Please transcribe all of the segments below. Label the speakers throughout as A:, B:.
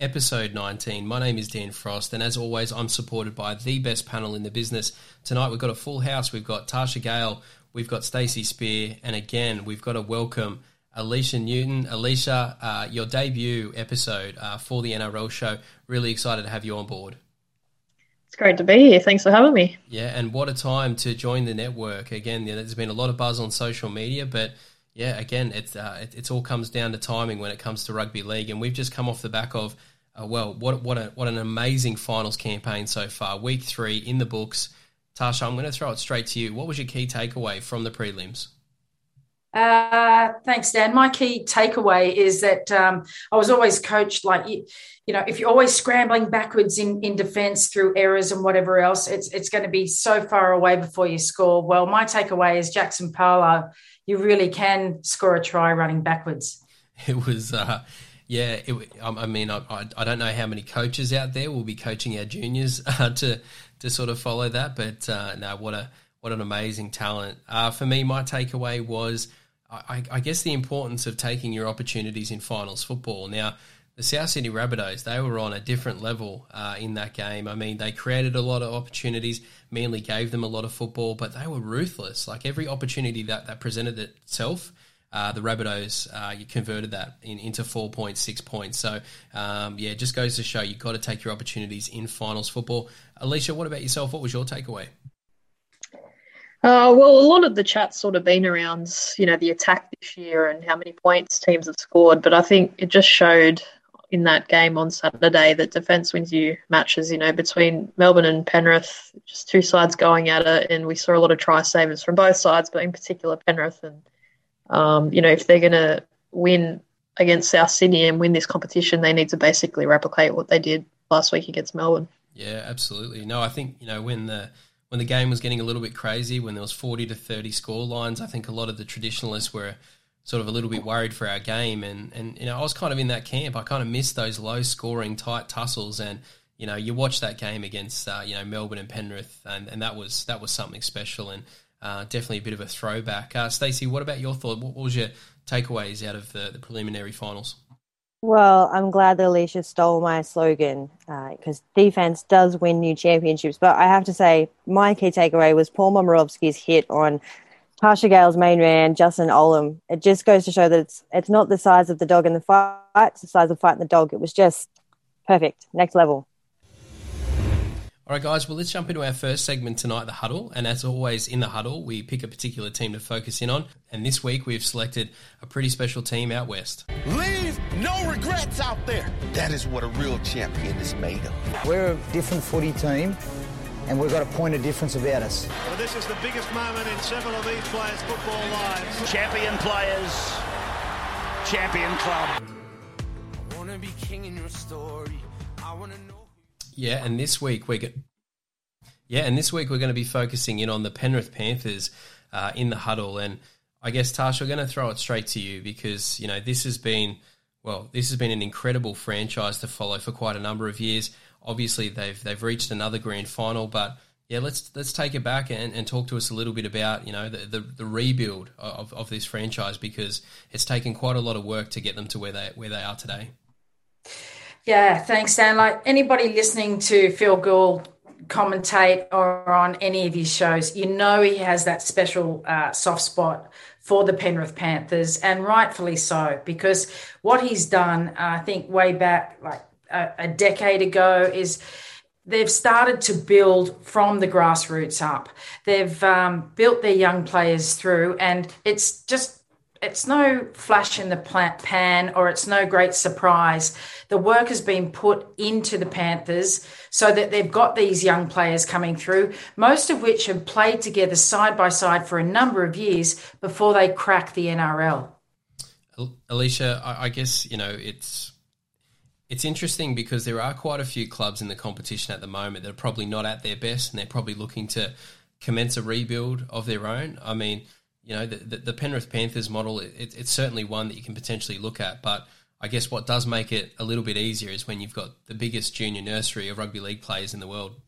A: episode 19. My name is Dan Frost, and as always, I'm supported by the best panel in the business. Tonight, we've got a full house. We've got Tarsha Gale, we've got Stacey Spear, and again, we've got to welcome Alicia Newton. Alicia, uh, your debut episode uh, for the NRL show. Really excited to have you on board.
B: It's great to be here. Thanks for having me.
A: Yeah, and what a time to join the network. Again, there's been a lot of buzz on social media, but yeah, again, it's uh, it, it's all comes down to timing when it comes to rugby league, and we've just come off the back of uh, well, what what a, what an amazing finals campaign so far. Week three in the books. Tarsha, I'm going to throw it straight to you. What was your key takeaway from the prelims?
C: Uh, thanks, Dan. My key takeaway is that um, I was always coached like you, you know, if you're always scrambling backwards in, in defence through errors and whatever else, it's it's going to be so far away before you score. Well, my takeaway is Jaxson Paulo. You really can score a try running backwards.
A: It was. Uh, yeah, it, I mean, I, I don't know how many coaches out there will be coaching our juniors uh, to to sort of follow that, but uh, no, what a what an amazing talent. Uh, for me, my takeaway was, I, I, guess, the importance of taking your opportunities in finals football. Now, the South Sydney Rabbitohs, they were on a different level uh, in that game. I mean, they created a lot of opportunities. Manly gave them a lot of football, but they were ruthless. Like every opportunity that, that presented itself, uh, the Rabbitohs, uh, you converted that in, into four points. So, um, yeah, just goes to show you've got to take your opportunities in finals football. Alicia, what about yourself? What was your takeaway?
B: Uh, well, a lot of the chat's sort of been around, you know, the attack this year and how many points teams have scored. But I think it just showed in that game on Saturday that defence wins you matches, you know, between Melbourne and Penrith, just two sides going at it. And we saw a lot of try savers from both sides, but in particular Penrith and um, you know, if they're going to win against South Sydney and win this competition, they need to basically replicate what they did last week against Melbourne.
A: Yeah, absolutely. No, I think you know when the when the game was getting a little bit crazy, when there was forty to thirty score lines, I think a lot of the traditionalists were sort of a little bit worried for our game, and and you know I was kind of in that camp. I kind of missed those low scoring tight tussles, and you know you watch that game against uh, you know Melbourne and Penrith, and, and that was that was something special, and uh, definitely a bit of a throwback. Uh, Stacey, what about your thought? What, was your takeaways out of the, the, preliminary finals?
D: Well, I'm glad that Alicia stole my slogan because uh, defense does win new championships. But I have to say, my key takeaway was Paul Momirovski's hit on Tarsha Gale's main man, Justin Olam. It just goes to show that it's it's not the size of the dog in the fight; it's the size of fighting the dog. It was just perfect, next level.
A: All right, guys, well, let's jump into our first segment tonight, the huddle. And as always, in the huddle, we pick a particular team to focus in on. And this week, we've selected a pretty special team out west.
E: Leave no regrets out there. That is what a real champion is made of.
F: We're a different footy team. And we've got a point of difference about us.
G: Well, this is the biggest moment in several of these players' football lives.
H: Champion players, champion club.
A: I want to be king in your story. I want to know. Yeah, and this week we're yeah, and this week we're going to be focusing in on the Penrith Panthers uh, in the huddle, and I guess Tash, we're going to throw it straight to you because you know this has been well, this has been an incredible franchise to follow for quite a number of years. Obviously, they've they've reached another grand final, but yeah, let's let's take it back and, and talk to us a little bit about you know the the, the rebuild of, of this franchise because it's taken quite a lot of work to get them to where they where they are today.
C: Yeah, thanks, Dan. Like anybody listening to Phil Gould commentate or on any of his shows, you know he has that special uh, soft spot for the Penrith Panthers, and rightfully so, because what he's done, uh, I think, way back like a, a decade ago, is they've started to build from the grassroots up. They've um, built their young players through, and it's just it's no flash in the pan or it's no great surprise. The work has been put into the Panthers so that they've got these young players coming through, most of which have played together side by side for a number of years before they crack the NRL.
A: Alicia, I guess you know it's It's interesting because there are quite a few clubs in the competition at the moment that are probably not at their best, and they're probably looking to commence a rebuild of their own. I mean, you know, the, the, the Penrith Panthers model, it, it's certainly one that you can potentially look at, but I guess what does make it a little bit easier is when you've got the biggest junior nursery of rugby league players in the world.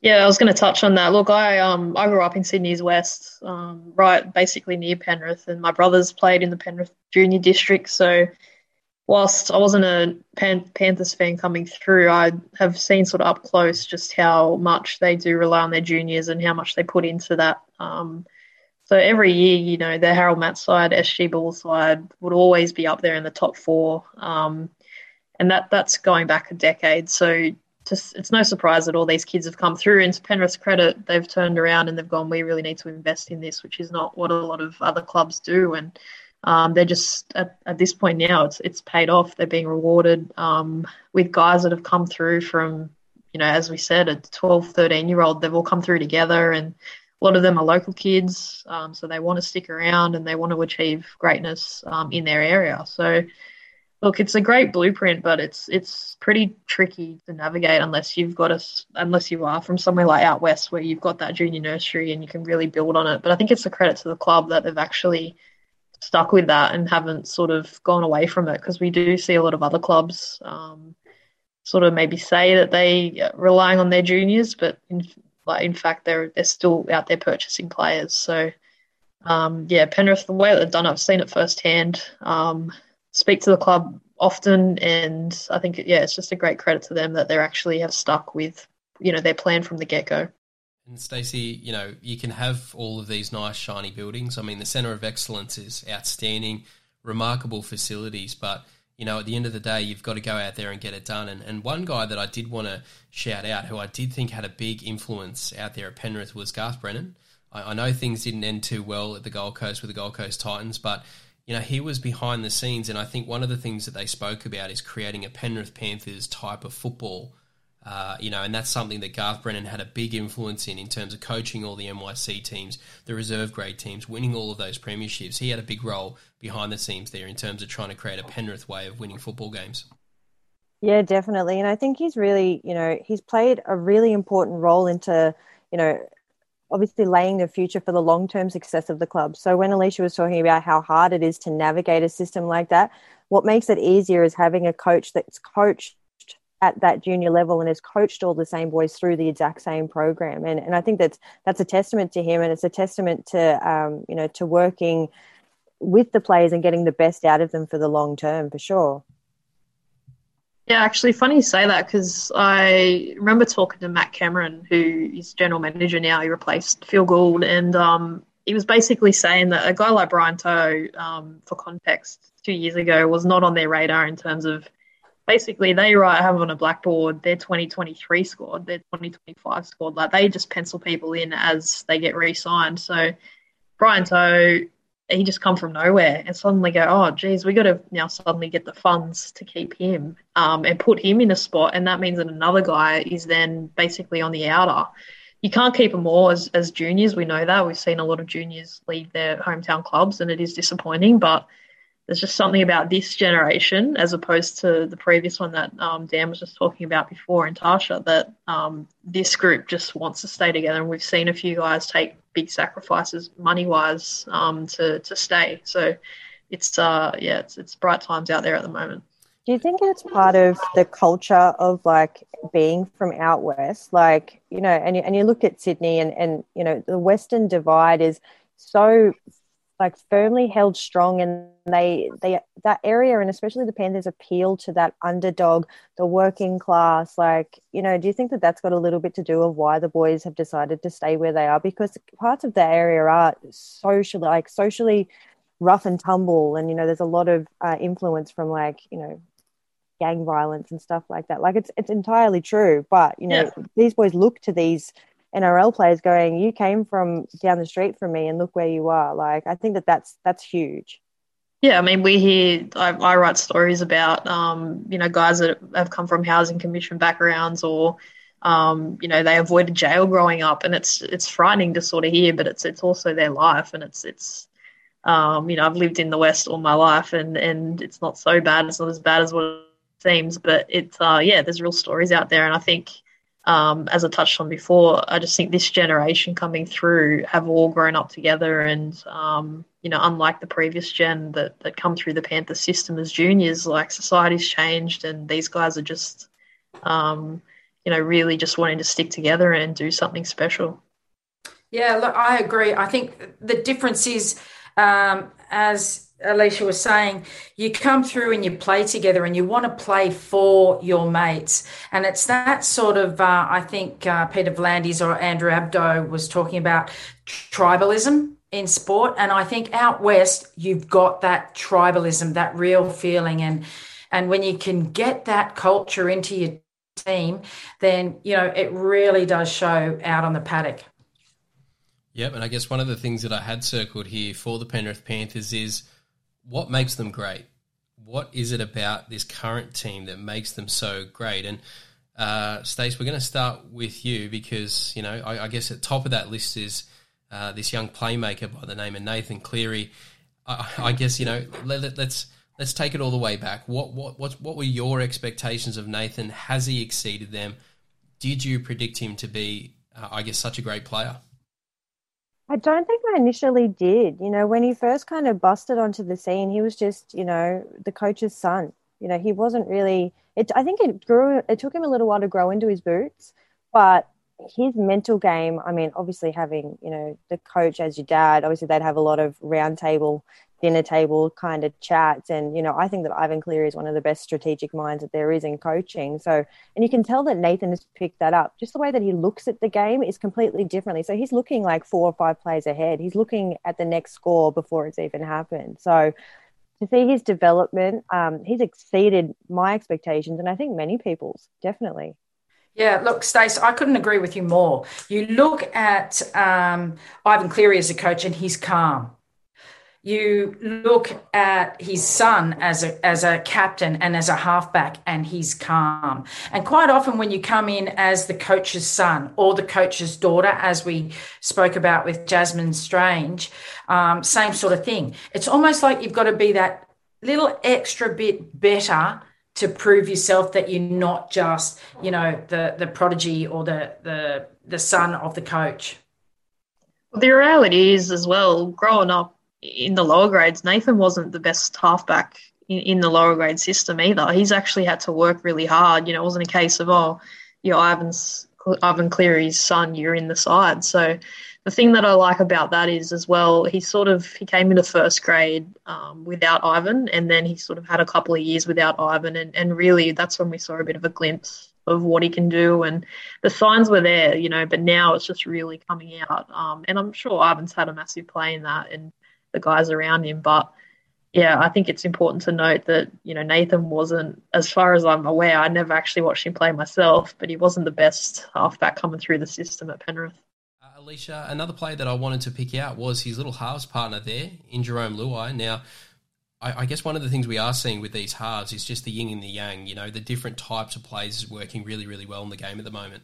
B: Yeah, I was going to touch on that. Look, I um I grew up in Sydney's West, um, right basically near Penrith, and my brothers played in the Penrith Junior District. So, whilst I wasn't a Pan- Panthers fan coming through, I have seen sort of up close just how much they do rely on their juniors and how much they put into that. Um, so every year, you know, the Harold Matt side, SG Ball side would always be up there in the top four, um, and that that's going back a decade. So it's no surprise that all these kids have come through. And to Penrith's credit, they've turned around and they've gone, we really need to invest in this, which is not what a lot of other clubs do. And um, they're just at, at, this point now, it's it's paid off. They're being rewarded um, with guys that have come through from, you know, as we said, a 12, 13 year old. They've all come through together, and a lot of them are local kids, um, so they want to stick around and they want to achieve greatness um, in their area. So Look, it's a great blueprint, but it's it's pretty tricky to navigate unless you've got a unless you are from somewhere like out west where you've got that junior nursery and you can really build on it. But I think it's a credit to the club that they've actually stuck with that and haven't sort of gone away from it because we do see a lot of other clubs um, sort of maybe say that they are relying on their juniors, but in like in fact they're they're still out there purchasing players. So um, yeah, Penrith, the way they've done it, I've seen it firsthand. Um, speak to the club often, and I think yeah, it's just a great credit to them that they actually have stuck with you know their plan from the get go.
A: And Stacey, you know, you can have all of these nice shiny buildings. I mean, the Centre of Excellence is outstanding, remarkable facilities, but you know, at the end of the day, you've got to go out there and get it done. And, and one guy that I did want to shout out, who I did think had a big influence out there at Penrith, was Garth Brennan. I, I know things didn't end too well at the Gold Coast with the Gold Coast Titans, but you know, he was behind the scenes, and I think one of the things that they spoke about is creating a Penrith Panthers type of football. Uh, you know, and that's something that Garth Brennan had a big influence in in terms of coaching all the NYC teams, the reserve grade teams, winning all of those premierships. He had a big role behind the scenes there in terms of trying to create a Penrith way of winning football games.
D: Yeah, definitely. And I think he's really, you know, he's played a really important role into, you know, obviously laying the future for the long term success of the club. So when Alicia was talking about how hard it is to navigate a system like that, what makes it easier is having a coach that's coached at that junior level and has coached all the same boys through the exact same program. And and I think that's that's a testament to him and it's a testament to um, you know to working with the players and getting the best out of them for the long term for sure.
B: Yeah, actually, funny you say that because I remember talking to Matt Cameron, who is general manager now. He replaced Phil Gould, and um, he was basically saying that a guy like Brian To'o, um, for context, two years ago was not on their radar in terms of basically they write have on a blackboard their 2023 squad, their 2025 squad. Like they just pencil people in as they get re-signed. So Brian To'o he just come from nowhere and suddenly go, oh, geez, we got to now suddenly get the funds to keep him um, and put him in a spot. And that means that another guy is then basically on the outer. You can't keep them all as, as juniors. We know that. We've seen a lot of juniors leave their hometown clubs and it is disappointing. But there's just something about this generation as opposed to the previous one that um, Dan was just talking about before in Tarsha that um, this group just wants to stay together. And we've seen a few guys take big sacrifices money wise um, to to stay. So it's uh yeah, it's it's bright times out there at the moment.
D: Do you think it's part of the culture of like being from out west? Like, you know, and you, and you look at Sydney and, and, you know, the Western divide is so like firmly held strong and they they that area and especially the panthers appeal to that underdog the working class like you know do you think that that's got a little bit to do of why the boys have decided to stay where they are because parts of the area are socially like socially rough and tumble and you know there's a lot of uh, influence from like you know gang violence and stuff like that like it's it's entirely true but you know yeah. these boys look to these NRL players going, "You came from down the street from me, and look where you are." Like, I think that that's that's huge.
B: Yeah, I mean, we hear I, I write stories about um, you know guys that have come from housing commission backgrounds or um, you know they avoided jail growing up, and it's it's frightening to sort of hear, but it's it's also their life, and it's it's um, you know I've lived in the West all my life, and and it's not so bad. It's not as bad as what it seems. But it's uh, yeah, there's real stories out there, and I think. Um, as I touched on before, I just think this generation coming through have all grown up together, and um, you know, unlike the previous gen that that come through the Panther system as juniors, like society's changed, and these guys are just, um, you know, really just wanting to stick together and do something special.
C: Yeah, look, I agree. I think the difference is, um, as Alicia was saying, you come through and you play together and you want to play for your mates. And it's that sort of, uh, I think uh, Peter V'landys or Andrew Abdo was talking about tribalism in sport. And I think out west, you've got that tribalism, that real feeling. And, and when you can get that culture into your team, then, you know, it really does show out on the paddock.
A: Yep, and I guess one of the things that I had circled here for the Penrith Panthers is what makes them great. What is it about this current team that makes them so great? And uh, Stace, we're going to start with you because you know I, I guess at top of that list is uh, this young playmaker by the name of Nathan Cleary. I, I guess you know let, us let's, let's take it all the way back. What what what what were your expectations of Nathan? Has he exceeded them? Did you predict him to be, uh, I guess, such a great player?
D: I don't think I initially did. You know, when he first kind of busted onto the scene, he was just, you know, the coach's son. You know, he wasn't really. It. I think it grew. It took him a little while to grow into his boots, but his mental game. I mean, obviously having you know the coach as your dad. Obviously, they'd have a lot of roundtable dinner table kind of chats. And, you know, I think that Ivan Cleary is one of the best strategic minds that there is in coaching. So, and you can tell that Nathan has picked that up. Just the way that he looks at the game is completely differently. So he's looking like four or five plays ahead. He's looking at the next score before it's even happened. So, to see his development, um, he's exceeded my expectations, and I think many people's definitely.
C: Yeah, look, Stace, I couldn't agree with you more. You look at um, Ivan Cleary as a coach, and he's calm you look at his son as a as a captain and as a halfback and he's calm. And quite often when you come in as the coach's son or the coach's daughter as we spoke about with jasmine strange um, same sort of thing. It's almost like you've got to be that little extra bit better to prove yourself that you're not just you know the the prodigy or the the the son of the coach.
B: Well, the reality is as well growing up in the lower grades, Nathan wasn't the best halfback in, in, the lower grade system either. He's actually had to work really hard. You know, it wasn't a case of oh, you're Ivan's Ivan Cleary's son, you're in the side. So the thing that I like about that is as well, he sort of he came into first grade um, without Ivan, and then he sort of had a couple of years without Ivan, and, and really that's when we saw a bit of a glimpse of what he can do, and the signs were there, you know. But now it's just really coming out, um, and I'm sure Ivan's had a massive play in that, and the guys around him. But yeah, I think it's important to note that you know Nathan wasn't, as far as I'm aware, I never actually watched him play myself, but he wasn't the best halfback coming through the system at Penrith.
A: Uh, Alicia, another player that I wanted to pick out was his little halves partner there in Jarome Luai. Now. I, I guess one of the things we are seeing with these halves is just the yin and the yang. You know, the different types of plays working really, really well in the game at the moment.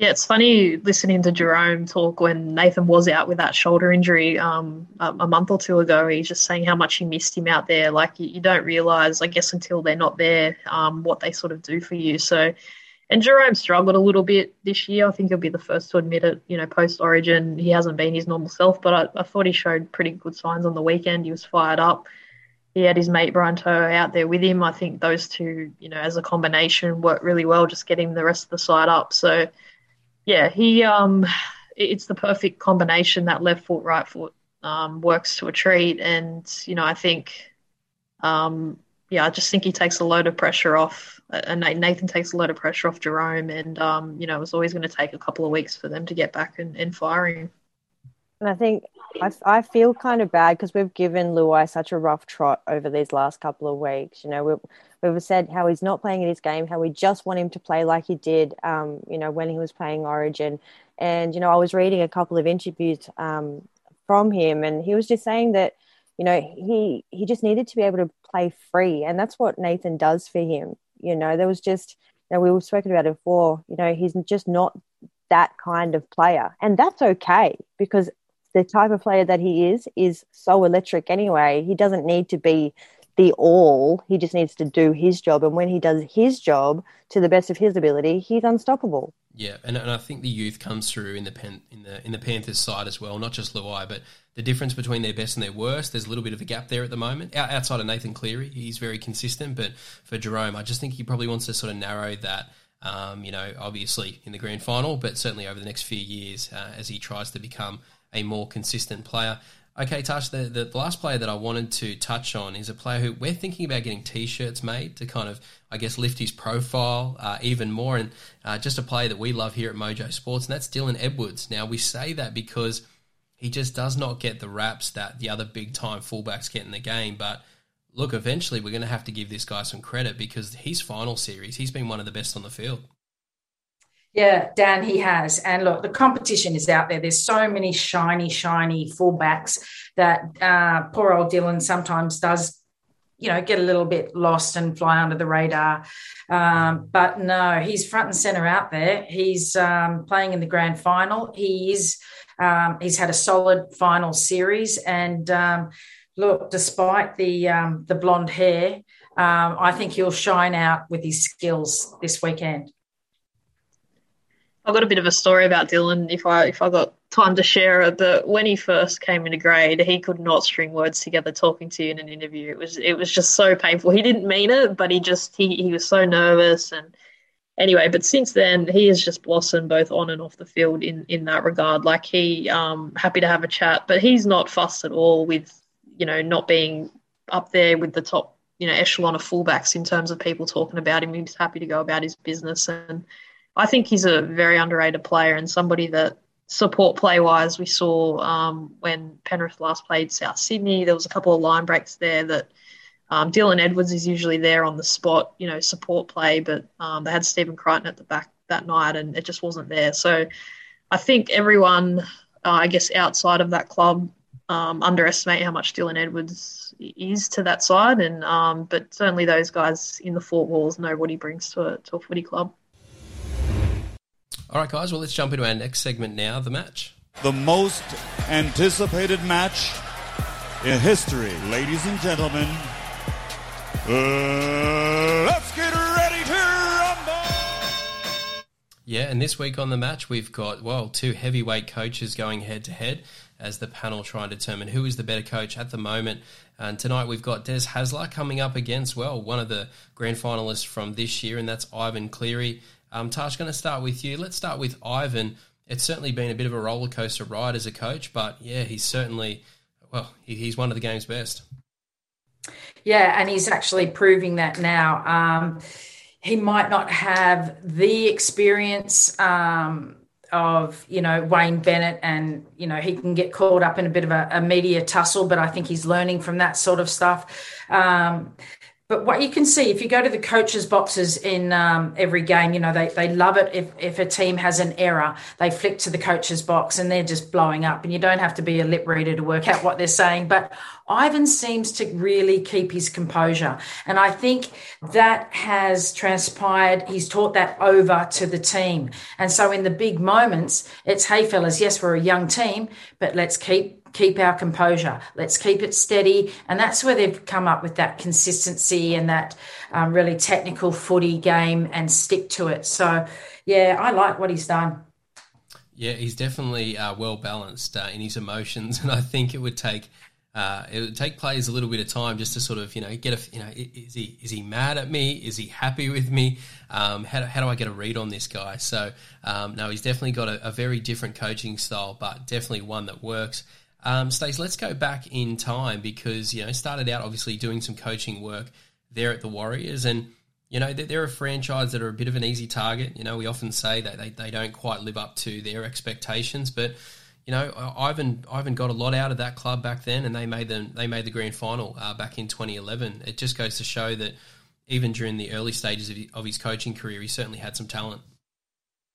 B: Yeah, it's funny listening to Jarome talk when Nathan was out with that shoulder injury um, a, month or two ago. He's just saying how much he missed him out there. Like you, you don't realize, I guess, until they're not there, um, what they sort of do for you. So, and Jarome struggled a little bit this year. I think he'll be the first to admit it. You know, post Origin, he hasn't been his normal self, but I, I thought he showed pretty good signs on the weekend. He was fired up he had his mate Brian out there with him. I think those two, you know, as a combination worked really well, just getting the rest of the side up. So yeah, he um, it's the perfect combination that left foot, right foot um, works to a treat, and you know I think, um, yeah, I just think he takes a load of pressure off, and Nathan takes a load of pressure off Jarome, and um, you know it was always going to take a couple of weeks for them to get back and, and firing.
D: And I think I, I feel kind of bad because we've given Luai such a rough trot over these last couple of weeks. You know, we've, we've said how he's not playing in his game, how we just want him to play like he did, um, you know, when he was playing Origin. And, you know, I was reading a couple of interviews um, from him, and he was just saying that, you know, he, he just needed to be able to play free. And that's what Nathan does for him. You know, there was just, you know, we were spoken about it before, you know, he's just not that kind of player. And that's okay because the type of player that he is is so electric anyway. He doesn't need to be the all. He just needs to do his job. And when he does his job to the best of his ability, he's unstoppable.
A: Yeah, and, and I think the youth comes through in the pen, in the in the Panthers side as well, not just Luai, but the difference between their best and their worst. There's a little bit of a gap there at the moment. Outside of Nathan Cleary, he's very consistent, but for Jarome, I just think he probably wants to sort of narrow that. Um, you know, obviously in the grand final, but certainly over the next few years uh, as he tries to become a more consistent player. Okay, Tash, the, the last player that I wanted to touch on is a player who we're thinking about getting t-shirts made to kind of, I guess, lift his profile uh, even more. And uh, just a player that we love here at Mojo Sports, and that's Dylan Edwards. Now, we say that because he just does not get the raps that the other big-time fullbacks get in the game. But look, eventually we're going to have to give this guy some credit because his final series, he's been one of the best on the field.
C: Yeah, Dan, he has. And look, the competition is out there. There's so many shiny, shiny fullbacks that uh, poor old Dylan sometimes does, you know, get a little bit lost and fly under the radar. Um, but no, he's front and center out there. He's um, playing in the grand final. He is. Um, he's had a solid final series, and um, look, despite the um, the blonde hair, um, I think he'll shine out with his skills this weekend.
B: I've got a bit of a story about Dylan if I if I got time to share it. But when he first came into grade, he could not string words together talking to you in an interview. It was it was just so painful. He didn't mean it, but he just he, he was so nervous and anyway, but since then he has just blossomed both on and off the field in in that regard. Like he um happy to have a chat, but he's not fussed at all with, you know, not being up there with the top, you know, echelon of fullbacks in terms of people talking about him. He's happy to go about his business and I think he's a very underrated player and somebody that support play wise we saw um, when Penrith last played South Sydney. There was a couple of line breaks there that um, Dylan Edwards is usually there on the spot, you know, support play, but um, they had Stephen Crichton at the back that night and it just wasn't there. So I think everyone, uh, I guess, outside of that club um, underestimate how much Dylan Edwards is to that side, and um, but certainly those guys in the Fort walls know what he brings to a, to a footy club.
A: All right, guys, well, let's jump into our next segment now the match.
I: The most anticipated match in history, ladies and gentlemen. Uh, let's get ready to rumble!
A: Yeah, and this week on the match, we've got, well, two heavyweight coaches going head to head as the panel try and determine who is the better coach at the moment. And tonight we've got Des Hasler coming up against, well, one of the grand finalists from this year, and that's Ivan Cleary. Um, Tash, going to start with you. Let's start with Ivan. It's certainly been a bit of a roller coaster ride as a coach, but yeah, he's certainly, well, he's one of the game's best.
C: Yeah, and he's actually proving that now. Um, he might not have the experience um, of you know Wayne Bennett, and you know he can get caught up in a bit of a, a media tussle, but I think he's learning from that sort of stuff. Um, but what you can see if you go to the coaches boxes in um, every game you know they, they love it if, if a team has an error. They flick to the coaches box and they're just blowing up and you don't have to be a lip reader to work out what they're saying. But ivan seems to really keep his composure and i think that has transpired. He's taught that over to the team. And so in the big moments it's hey fellas yes we're a young team but let's keep keep our composure. Let's keep it steady. And that's where they've come up with that consistency and that um, really technical footy game and stick to it. So, yeah, I like what he's done.
A: Yeah, he's definitely uh, well balanced uh, in his emotions, and I think it would take uh, it would take players a little bit of time just to sort of you know get a you know is he is he mad at me? Is he happy with me? Um, how, do, how do I get a read on this guy? So um, no, he's definitely got a, a very different coaching style, but definitely one that works. Um, Stace, let's go back in time because you know started out obviously doing some coaching work there at the Warriors, and you know they're a franchise that are a bit of an easy target. You know we often say that they, they don't quite live up to their expectations, but you know Ivan Ivan got a lot out of that club back then, and they made them they made the grand final uh, back in 2011. It just goes to show that even during the early stages of, of his coaching career, he certainly had some talent.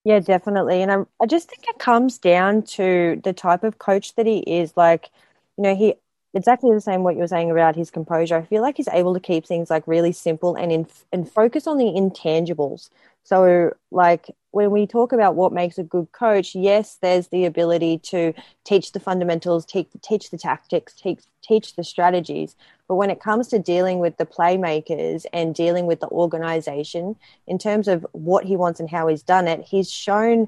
D: Yeah, definitely. And I, I just think it comes down to the type of coach that he is. Like, you know, he exactly the same what you were saying about his composure. I feel like he's able to keep things like really simple and in, and focus on the intangibles. So, like when we talk about what makes a good coach, yes, there's the ability to teach the fundamentals, teach, teach the tactics, teach, teach the strategies. But when it comes to dealing with the playmakers and dealing with the organization, in terms of what he wants and how he's done it, he's shown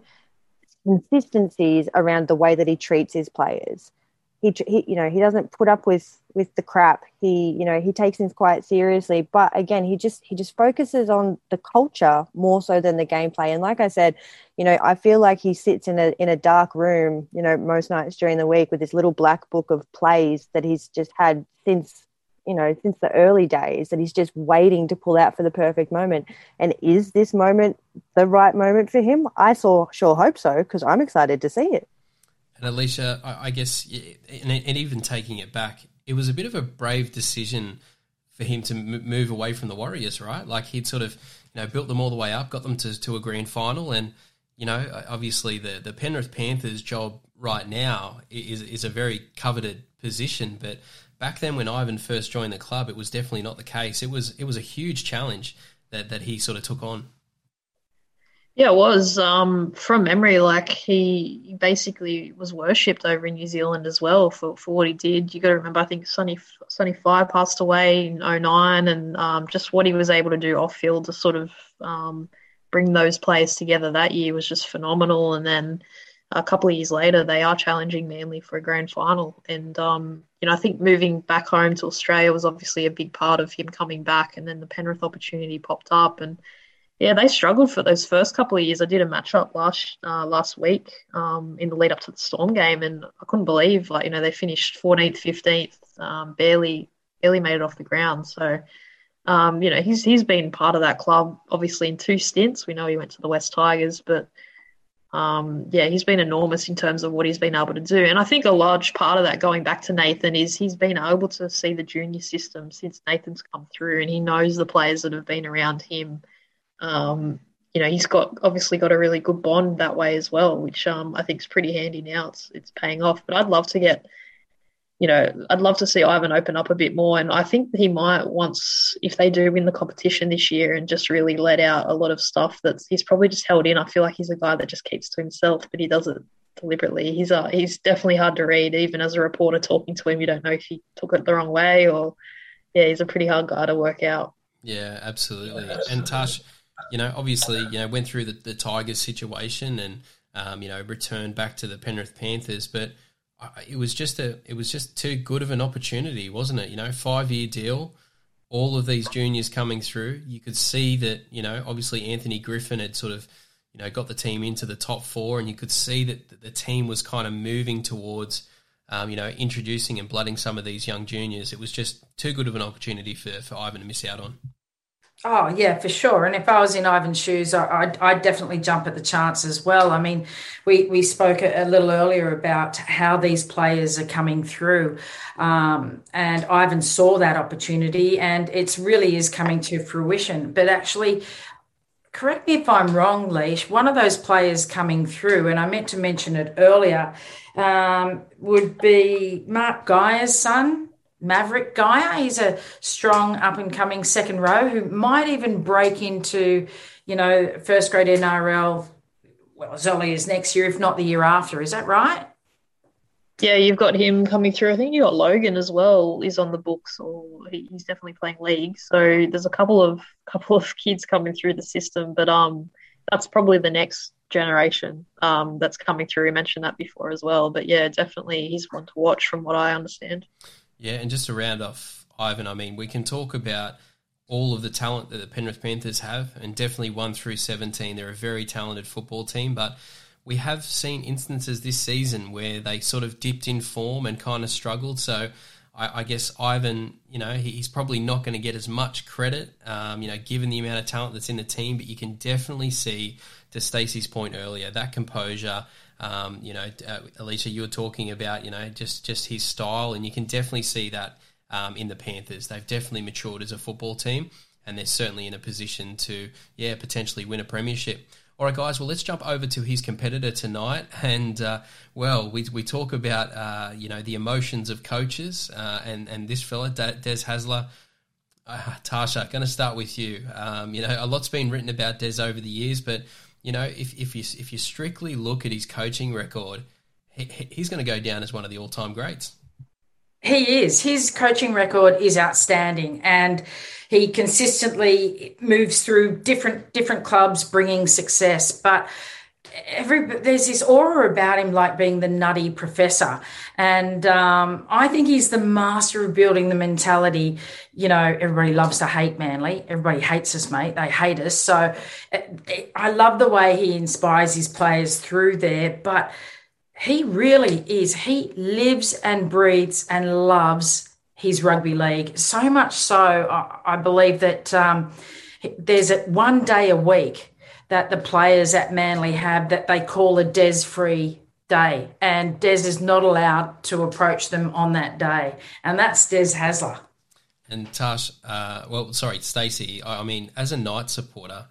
D: consistencies around the way that he treats his players he, he you know he doesn't put up with with the crap. He you know he takes things quite seriously. But again he just he just focuses on the culture more so than the gameplay. And like i said you know i feel like he sits in a in a dark room you know most nights during the week with this little black book of plays that he's just had since you know since the early days that he's just waiting to pull out for the perfect moment. And is this moment the right moment for him? I saw sure hope so because i'm excited to see it
A: and Alicia, I, I guess, and, and, even taking it back, it was a bit of a brave decision for him to move away from the Warriors, right? Like he'd sort of, you know, built them all the way up, got them to, to a grand final, and you know, obviously the the Penrith Panthers' job right now is is a very coveted position, but back then when Ivan first joined the club, it was definitely not the case. It was it was a huge challenge that that he sort of took on.
B: Yeah, it was. Um, from memory, like he basically was worshipped over in New Zealand as well for, for what he did. You got to remember, I think Sonny Sonny Fai passed away in 09 and um, just what he was able to do off field to sort of um, bring those players together that year was just phenomenal. And then a couple of years later, they are challenging Manly for a grand final. And um, you know, I think moving back home to Australia was obviously a big part of him coming back. And then the Penrith opportunity popped up and yeah, they struggled for those first couple of years. I did a match up last uh, last week um, in the lead up to the Storm game, and I couldn't believe like you know they finished 14th, 15th, um, barely barely made it off the ground. So um, you know he's he's been part of that club obviously in two stints. We know he went to the West Tigers, but um, yeah, he's been enormous in terms of what he's been able to do. And I think a large part of that, going back to Nathan, is he's been able to see the junior system since Nathan's come through, and he knows the players that have been around him um, you know, he's got obviously got a really good bond that way as well, which um, I think is pretty handy now. It's it's paying off. But I'd love to get, you know, I'd love to see Ivan open up a bit more, and I think he might once if they do win the competition this year and just really let out a lot of stuff that he's probably just held in. I feel like he's a guy that just keeps to himself, but he does it deliberately. He's uh, he's definitely hard to read. Even as a reporter talking to him, you don't know if he took it the wrong way or yeah, he's a pretty hard guy to work out.
A: Yeah, absolutely. And Tash you know, obviously, you know, went through the, the Tigers situation and, um, you know, returned back to the Penrith Panthers, but it was just a, it was just too good of an opportunity, wasn't it? You know, five year deal, all of these juniors coming through. You could see that, you know, obviously Anthony Griffin had sort of, you know, got the team into the top four, and you could see that the team was kind of moving towards, um, you know, introducing and blooding some of these young juniors. It was just too good of an opportunity for, for Ivan to miss out on.
C: Oh yeah, for sure. And if I was in Ivan's shoes, I, would I'd definitely jump at the chance as well. I mean, we we spoke a, a little earlier about how these players are coming through, um, and Ivan saw that opportunity, and it really is coming to fruition. But actually, correct me if I'm wrong, Leash. One of those players coming through, and I meant to mention it earlier, um, would be Mark Geyer's son. Maverick Geyer. He's a strong up and coming second row who might even break into, you know, first grade NRL well as early as next year, if not the year after. Is that right?
B: Yeah, you've got him coming through. I think you got Logan as well. Is on the books, or he's definitely playing league. So there's a couple of couple of kids coming through the system, but um, that's probably the next generation um that's coming through. We mentioned that before as well, but yeah, definitely he's one to watch from what I understand.
A: Yeah, and just to round off Ivan, I mean, we can talk about all of the talent that the Penrith Panthers have, and definitely one through 17. They're a very talented football team, but we have seen instances this season where they sort of dipped in form and kind of struggled. So I, I guess Ivan, you know, he's probably not going to get as much credit, um, you know, given the amount of talent that's in the team, but you can definitely see, to Stacey's point earlier, that composure um, you know, uh, Alicia, you were talking about you know just just his style, and you can definitely see that um, in the Panthers. They've definitely matured as a football team, and they're certainly in a position to yeah potentially win a premiership. All right, guys. Well, let's jump over to his competitor tonight, and uh, well, we, we talk about uh, you know the emotions of coaches, uh, and and this fella Des Hasler. Uh, Tarsha, going to start with you. Um, you know, a lot's been written about Des over the years, but you know, if if you if you strictly look at his coaching record, he, he's going to go down as one of the all time greats.
C: He is. His coaching record is outstanding, and he consistently moves through different different clubs, bringing success. But every there's this aura about him, like being the nutty professor, and um, I think he's the master of building the mentality. You know, everybody loves to hate Manly. Everybody hates us, mate. They hate us. So I love the way he inspires his players through there, but he really is. He lives and breathes and loves his rugby league so much so. I, I believe that um, there's a, one day a week that the players at Manly have that they call a Des free day, and Des is not allowed to approach them on that day, and that's Des Hasler.
A: And Tash, uh, well, sorry, Stacey. I, mean, as a Knight supporter,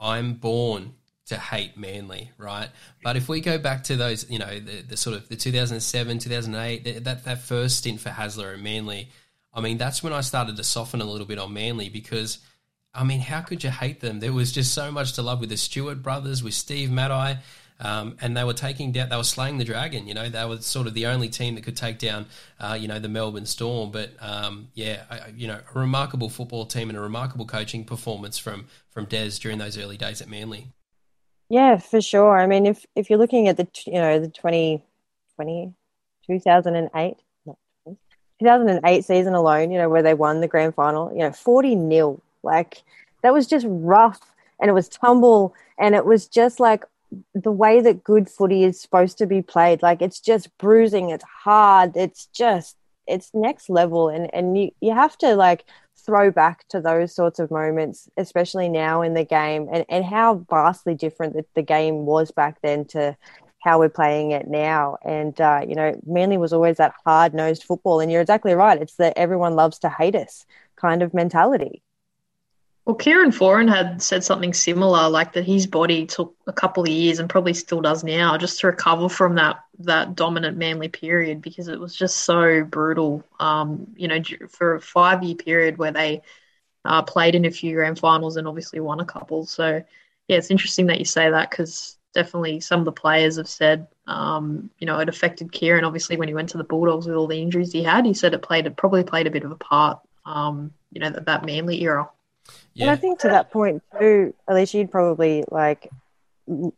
A: I'm born to hate Manly, right? But if we go back to those, you know, the, the sort of the 2007, 2008, that, that first stint for Hasler and Manly, I mean, that's when I started to soften a little bit on Manly because, I mean, how could you hate them? There was just so much to love with the Stewart brothers, with Steve Matai, um, and they were taking down, they were slaying the dragon. You know, they were sort of the only team that could take down, uh, you know, the Melbourne Storm. But um, yeah, I, you know, a remarkable football team and a remarkable coaching performance from from Des during those early days at Manly.
D: Yeah, for sure. I mean, if if you're looking at the you know the 20, 20 2008, 2008 season alone, you know, where they won the grand final, you know, 40 nil, like that was just rough and it was tumble and it was just like the way that good footy is supposed to be played. Like it's just bruising, it's hard, it's just it's next level and and you you have to like throw back to those sorts of moments, especially now in the game, and, and how vastly different the, the game was back then to how we're playing it now. And, uh, you know, Manly was always that hard nosed football. And you're exactly right. It's that everyone loves to hate us kind of mentality.
B: Well, Kieran Foran had said something similar, like that his body took a couple of years and probably still does now, just to recover from that that dominant Manly period because it was just so brutal. Um, you know, for a five year period where they uh, played in a few grand finals and obviously won a couple. So yeah, it's interesting that you say that because definitely some of the players have said, um, you know, it affected Kieran. Obviously, when he went to the Bulldogs with all the injuries he had, he said it played it probably played a bit of a part. Um, you know, that, that Manly era.
D: Yeah. And I think to that point too, Alicia, you'd probably like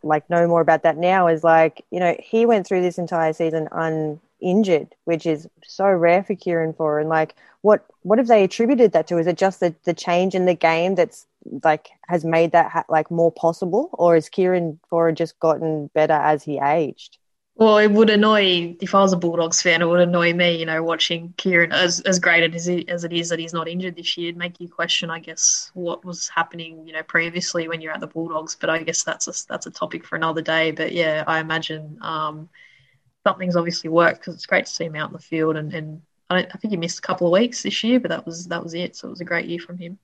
D: like know more about that now. Is like you know he went through this entire season uninjured, which is so rare for Kieran Foran. And like, what what have they attributed that to? Is it just the the change in the game that's like has made that ha- like more possible, or is Kieran Foran just gotten better as he aged?
B: Well, it would annoy if I was a Bulldogs fan. It would annoy me, you know, watching Kieran as as great as it, as it is that he's not injured this year. It'd make you question, I guess, what was happening, you know, previously when you're at the Bulldogs. But I guess that's a that's a topic for another day. But yeah, I imagine um, something's obviously worked because it's great to see him out in the field. And, and I, I think he missed a couple of weeks this year, but that was that was it. So it was a great year from him.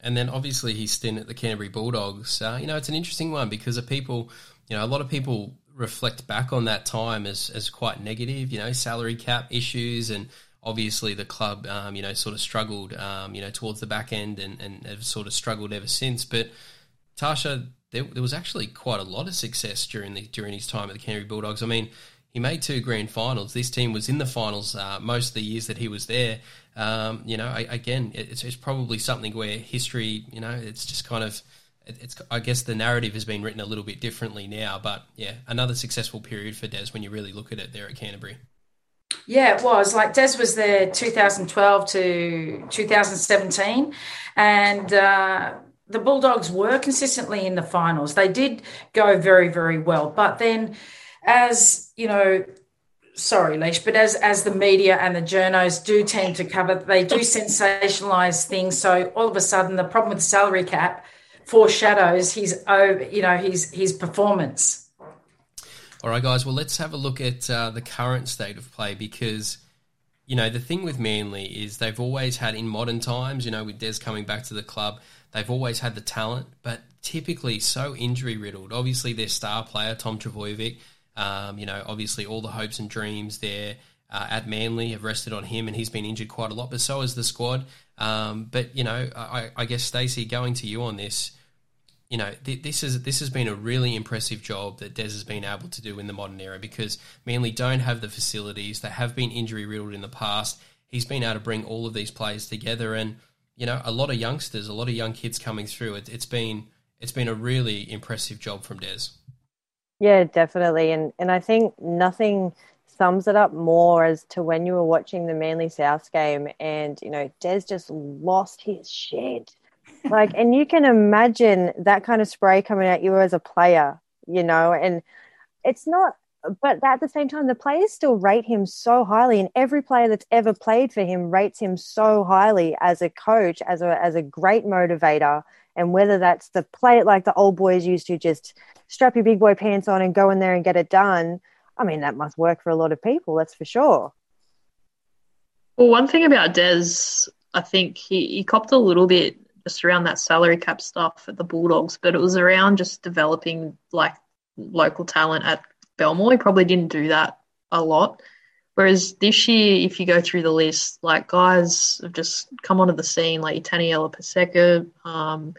A: And then obviously his stint at the Canterbury Bulldogs. Uh, you know, it's an interesting one because of people. You know, a lot of people reflect back on that time as, as quite negative, you know, salary cap issues and obviously the club, um, you know, sort of struggled, um, you know, towards the back end and, and have sort of struggled ever since. But Tarsha, there, there, was actually quite a lot of success during the during his time at the Canterbury Bulldogs. I mean, he made two grand finals. This team was in the finals uh, most of the years that he was there. Um, you know, I, again, it's, it's probably something where history, you know, it's just kind of it's I guess the narrative has been written a little bit differently now, but yeah, another successful period for Des when you really look at it there at Canterbury.
C: Yeah, it was like Des was there 2012 to 2017, and uh, the Bulldogs were consistently in the finals. They did go very, very well, but then, as you know, sorry, Leish, but as as the media and the journos do tend to cover, they do sensationalize things. So all of a sudden, the problem with the salary cap foreshadows his you know, his his performance.
A: All right, guys. Well, let's have a look at uh, the current state of play because you know, the thing with Manly is they've always had in modern times, you know, with Des coming back to the club, they've always had the talent, but typically so injury riddled. Obviously, their star player Tom Trbojevic, um, you know, obviously all the hopes and dreams there uh, at Manly have rested on him, and he's been injured quite a lot. But so has the squad. Um, but you know, I, I guess Stacey, going to you on this, you know, th- this is this has been a really impressive job that Des has been able to do in the modern era because Manly don't have the facilities. They have been injury riddled in the past. He's been able to bring all of these players together, and you know, a lot of youngsters, a lot of young kids coming through. It, it's been it's been a really impressive job from Des.
D: Yeah, definitely, and and I think nothing sums it up more as to when you were watching the Manly South game and, you know, Des just lost his shit. Like, and you can imagine that kind of spray coming at you as a player, you know, and it's not, but at the same time, the players still rate him so highly, and every player that's ever played for him rates him so highly as a coach, as a as a great motivator. And whether that's the play like the old boys used to just strap your big boy pants on and go in there and get it done, I mean, that must work for a lot of people, that's for sure.
B: Well, one thing about Des, I think he, he copped a little bit just around that salary cap stuff at the Bulldogs, but it was around just developing like local talent at Belmore. He probably didn't do that a lot. Whereas this year, if you go through the list, like guys have just come onto the scene, like Taniela Paseka, um,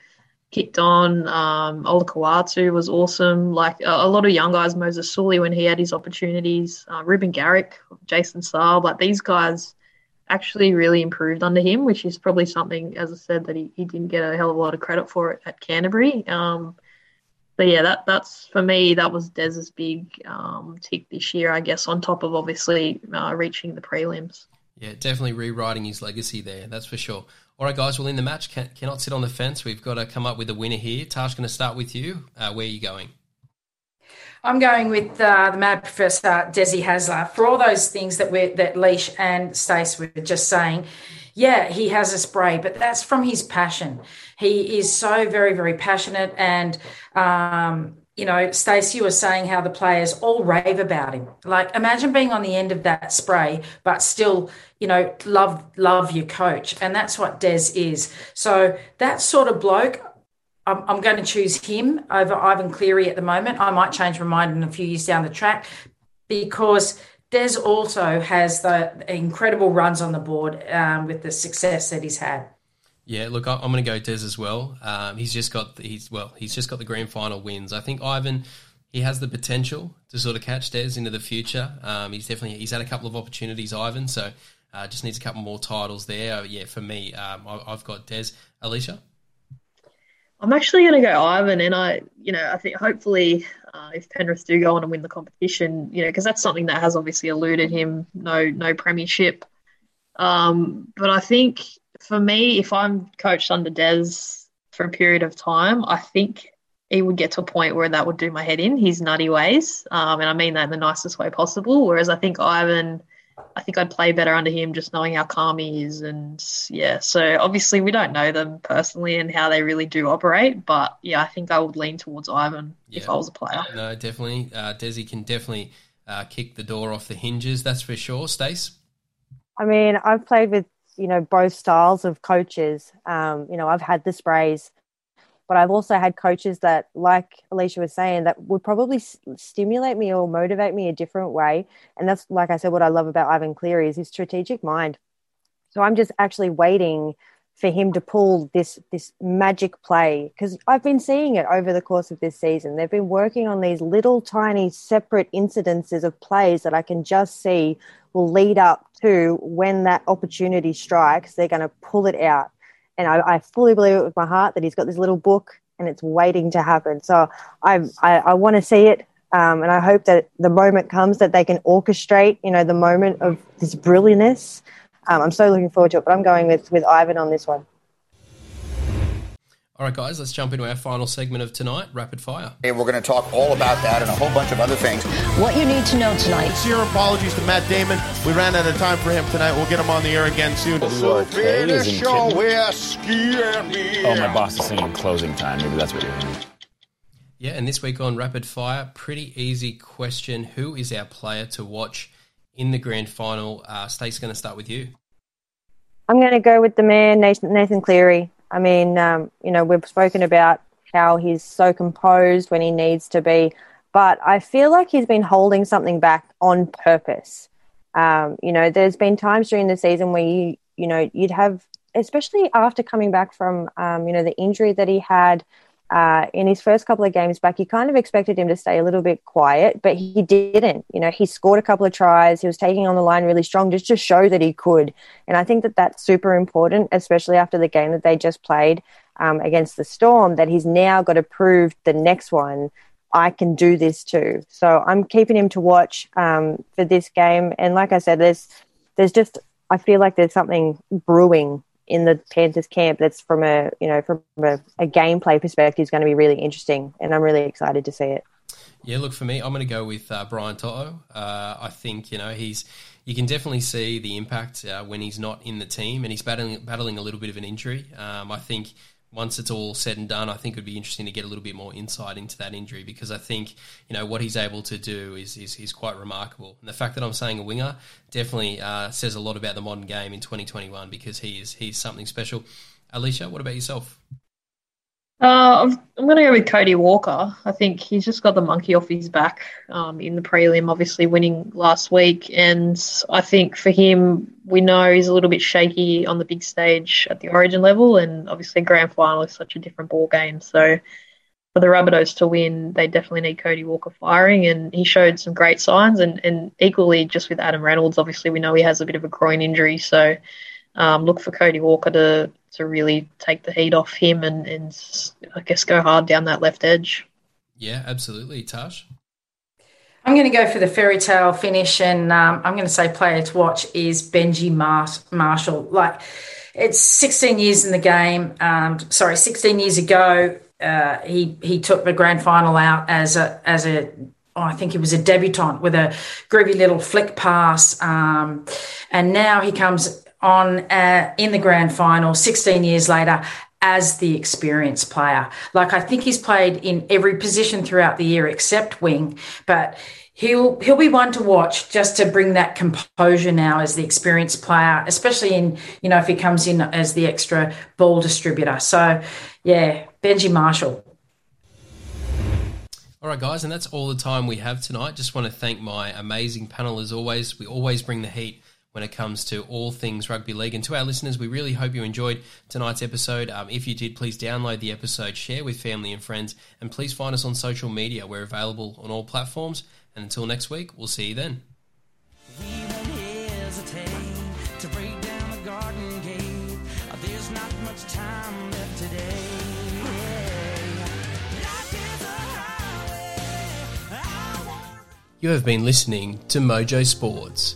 B: kicked on. Um, Olakau'atu was awesome. Like a, a, lot of young guys, Moses Suli when he had his opportunities, uh, Reuben Garrick, Jason Saab, like these guys actually really improved under him, which is probably something, as I said, that he, he didn't get a hell of a lot of credit for at Canterbury. Um, but yeah, that that's for me. That was Des's big um, tick this year, I guess, on top of obviously uh, reaching the prelims.
A: Yeah, definitely rewriting his legacy there. That's for sure. All right, guys. Well, in the match, can, cannot sit on the fence. We've got to come up with a winner here. Tash, going to start with you. Uh, where are you going?
C: I'm going with uh, the Mad Professor Desi Hasler for all those things that we're that Leash and Stace were just saying. Yeah, he has a spray, but that's from his passion. He is so very, very passionate and um, you know, Stacey was saying how the players all rave about him. Like, imagine being on the end of that spray, but still, you know, love love your coach, and that's what Des is. So that sort of bloke, I'm, I'm going to choose him over Ivan Cleary at the moment. I might change my mind in a few years down the track because Des also has the incredible runs on the board um, with the success that he's had.
A: Yeah, look, I'm going to go Des as well. Um, he's just got he's well, he's just got the grand final wins. I think Ivan, he has the potential to sort of catch Des into the future. Um, he's definitely he's had a couple of opportunities, Ivan. So uh, just needs a couple more titles there. Uh, yeah, for me, um, I, have got Des. Alicia,
B: I'm actually going to go Ivan, and I, you know, I think hopefully uh, if Penrith do go on and win the competition, you know, because that's something that has obviously eluded him. No, no premiership. Um, but I think for me, if I'm coached under Des for a period of time, I think he would get to a point where that would do my head in, his nutty ways. Um, and I mean that in the nicest way possible. Whereas I think Ivan, I think I'd play better under him just knowing how calm he is. And yeah, so obviously we don't know them personally and how they really do operate. But yeah, I think I would lean towards Ivan yeah. if I was a player.
A: No, definitely. Uh, Desi can definitely uh, kick the door off the hinges, that's for sure. Stace?
D: I mean, I've played with you know both styles of coaches. Um, you know, I've had the sprays, but I've also had coaches that, like Alicia was saying, that would probably s- stimulate me or motivate me a different way. And that's, like I said, what I love about Ivan Cleary is his strategic mind. So I'm just actually waiting for him to pull this this magic play because I've been seeing it over the course of this season. They've been working on these little tiny separate incidences of plays that I can just see will lead up to when that opportunity strikes. They're going to pull it out, and I, I fully believe it with my heart that he's got this little book and it's waiting to happen. So I I, I want to see it. Um, and I hope that the moment comes that they can orchestrate, you know, the moment of this brilliantness um, I'm so looking forward to it. But I'm going with with Ivan on this one.
A: All right, guys, let's jump into our final segment of tonight, Rapid Fire.
J: And we're going to talk all about that and a whole bunch of other things.
K: What you need to know tonight.
G: Sincere apologies to Matt Damon. We ran out of time for him tonight. We'll get him on the air again soon.
E: So finish your whiskey
L: Oh, my boss is singing closing time. Maybe that's what you're hearing.
A: Yeah, and this week on Rapid Fire, pretty easy question. Who is our player to watch in the grand final. Uh, Stace, going to start with you.
D: I'm going to go with the man, Nathan, Nathan Cleary. I mean, um, you know, we've spoken about how he's so composed when he needs to be, but I feel like he's been holding something back on purpose. Um, you know, there's been times during the season where you, you know, you'd have, especially after coming back from, um, you know, the injury that he had uh, in his first couple of games back, you kind of expected him to stay a little bit quiet, but he didn't. You know, he scored a couple of tries. He was taking on the line really strong just to show that he could. And I think that that's super important, especially after the game that they just played um, against the Storm, that he's now got to prove the next one. I can do this too. So I'm keeping him to watch um, for this game. And like I said, there's there's just I feel like there's something brewing in the Panthers camp that's from a you know from a, a gameplay perspective is going to be really interesting, and I'm really excited to see it.
A: Yeah, look for me, I'm going to go with uh, Brian To'o. Uh, I think you know he's you can definitely see the impact uh, when he's not in the team and he's battling battling a little bit of an injury. Um, I think once it's all said and done, I think it would be interesting to get a little bit more insight into that injury because I think you know what he's able to do is is, is quite remarkable. And the fact that I'm saying a winger definitely uh, says a lot about the modern game in 2021 because he is he's something special. Alicia, what about yourself?
B: Uh, I'm going to go with Cody Walker. I think he's just got the monkey off his back um, in the prelim, obviously winning last week. And I think for him, we know he's a little bit shaky on the big stage at the origin level. And obviously, grand final is such a different ball game. So for the Rabbitohs to win, they definitely need Cody Walker firing. And he showed some great signs. And, and equally, just with Adam Reynolds, obviously, we know he has a bit of a groin injury. So um, look for Cody Walker to to really take the heat off him and, and I guess go hard down that left edge.
A: Yeah, absolutely. Tash?
C: I'm going to go for the fairy tale finish, and um, I'm going to say player to watch is Benji Mar- Marshall. Like, it's 16 years in the game. Um, sorry, 16 years ago, uh, he he took the grand final out as a as a oh, I think he was a debutant with a groovy little flick pass, um, and now he comes on uh, in the grand final 16 years later as the experienced player. Like I think he's played in every position throughout the year except wing, but he'll he'll be one to watch just to bring that composure now as the experienced player, especially in you know if he comes in as the extra ball distributor. So yeah, Benji Marshall.
A: All right, guys, and that's all the time we have tonight. Just want to thank my amazing panel as always. We always bring the heat when it comes to all things rugby league. And to our listeners, we really hope you enjoyed tonight's episode. Um, if you did, please download the episode, share with family and friends, and please find us on social media. We're available on all platforms. And until next week, we'll see you then. You have been listening to Mojo Sports.